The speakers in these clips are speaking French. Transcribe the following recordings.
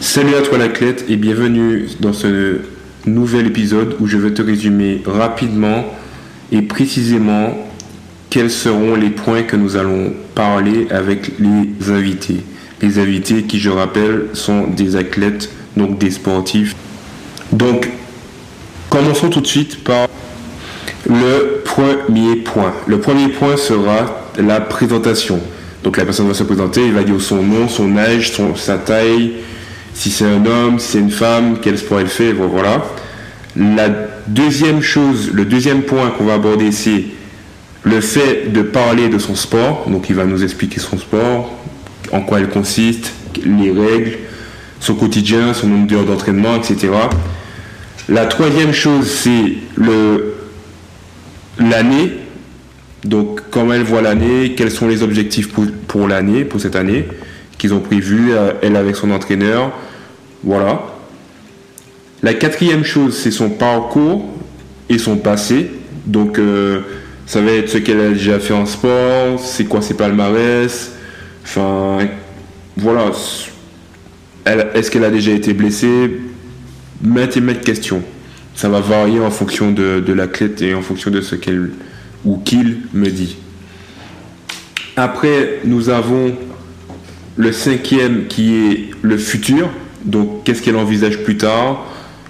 Salut à toi l'athlète et bienvenue dans ce nouvel épisode où je vais te résumer rapidement et précisément quels seront les points que nous allons parler avec les invités. Les invités qui, je rappelle, sont des athlètes, donc des sportifs. Donc, commençons tout de suite par le premier point. Le premier point sera la présentation. Donc la personne va se présenter, il va dire son nom, son âge, sa taille, si c'est un homme, si c'est une femme, quel sport elle fait, voilà. La deuxième chose, le deuxième point qu'on va aborder, c'est le fait de parler de son sport. Donc il va nous expliquer son sport, en quoi il consiste, les règles, son quotidien, son nombre d'heures d'entraînement, etc. La troisième chose, c'est l'année. Donc comment elle voit l'année, quels sont les objectifs pour, pour l'année, pour cette année, qu'ils ont prévu, euh, elle avec son entraîneur. Voilà. La quatrième chose, c'est son parcours et son passé. Donc, euh, ça va être ce qu'elle a déjà fait en sport, c'est quoi ses palmarès. Enfin, voilà. Est-ce qu'elle a déjà été blessée? Maintes et maintes questions. Ça va varier en fonction de, de l'athlète et en fonction de ce qu'elle ou qu'il me dit. Après, nous avons le cinquième qui est le futur. Donc, qu'est-ce qu'elle envisage plus tard?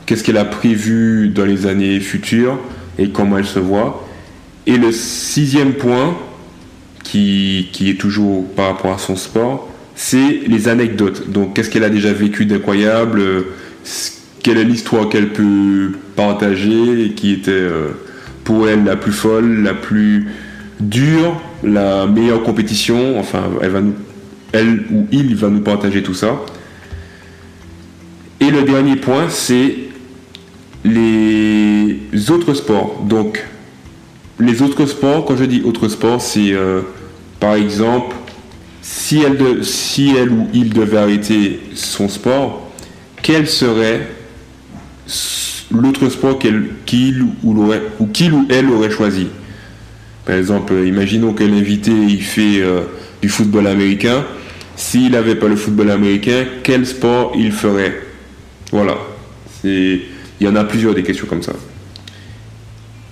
Qu'est-ce qu'elle a prévu dans les années futures? Et comment elle se voit? Et le sixième point, qui, est toujours par rapport à son sport, c'est les anecdotes. Donc, qu'est-ce qu'elle a déjà vécu d'incroyable? Quelle est l'histoire qu'elle peut partager qui était euh, pour elle la plus folle, la plus dure, la meilleure compétition? Enfin, elle ou il va nous partager tout ça. Et le dernier point, c'est les autres sports. Donc, les autres sports, quand je dis autres sports, c'est euh, par exemple, si elle, si elle ou il devait arrêter son sport, quel serait l'autre sport qu'il ou, ou, qu'il ou elle aurait choisi? Par exemple, imaginons que l'invité il fait euh, du football américain. S'il n'avait pas le football américain, quel sport il ferait? Voilà. Il y en a plusieurs des questions comme ça.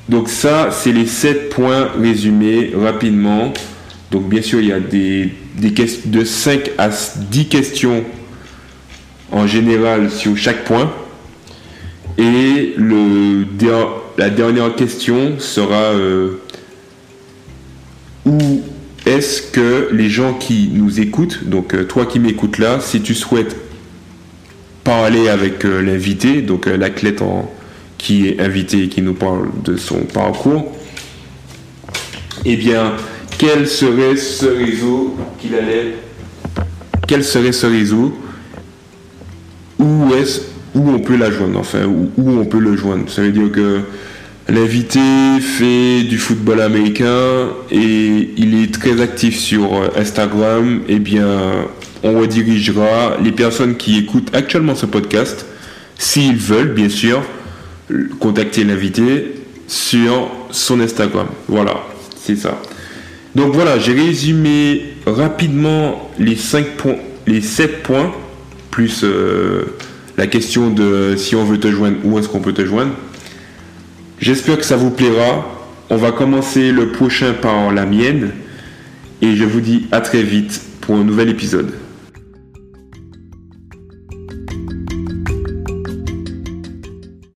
Donc ça, c'est les 7 points résumés rapidement. Donc bien sûr, il y a des, des questions de 5 à 10 questions en général sur chaque point. Et la dernière question sera euh, où est-ce que les gens qui nous écoutent, donc euh, toi qui m'écoutes là, si tu souhaites parler avec euh, l'invité, donc euh, l'athlète qui est invité et qui nous parle de son parcours, eh bien, quel serait ce réseau qu'il allait. Quel serait ce réseau? Où est-ce où on peut la joindre, enfin, où, on peut le joindre? Ça veut dire que L'invité fait du football américain et il est très actif sur euh, Instagram. Eh bien, on redirigera les personnes qui écoutent actuellement ce podcast, s'ils veulent, bien sûr, contacter l'invité sur son Instagram. Voilà, c'est ça. Donc voilà, j'ai résumé rapidement les 5 points, les 7 points, plus euh, la question de si on veut te joindre, où est-ce qu'on peut te joindre. J'espère que ça vous plaira. On va commencer le prochain par la mienne. Et je vous dis à très vite pour un nouvel épisode.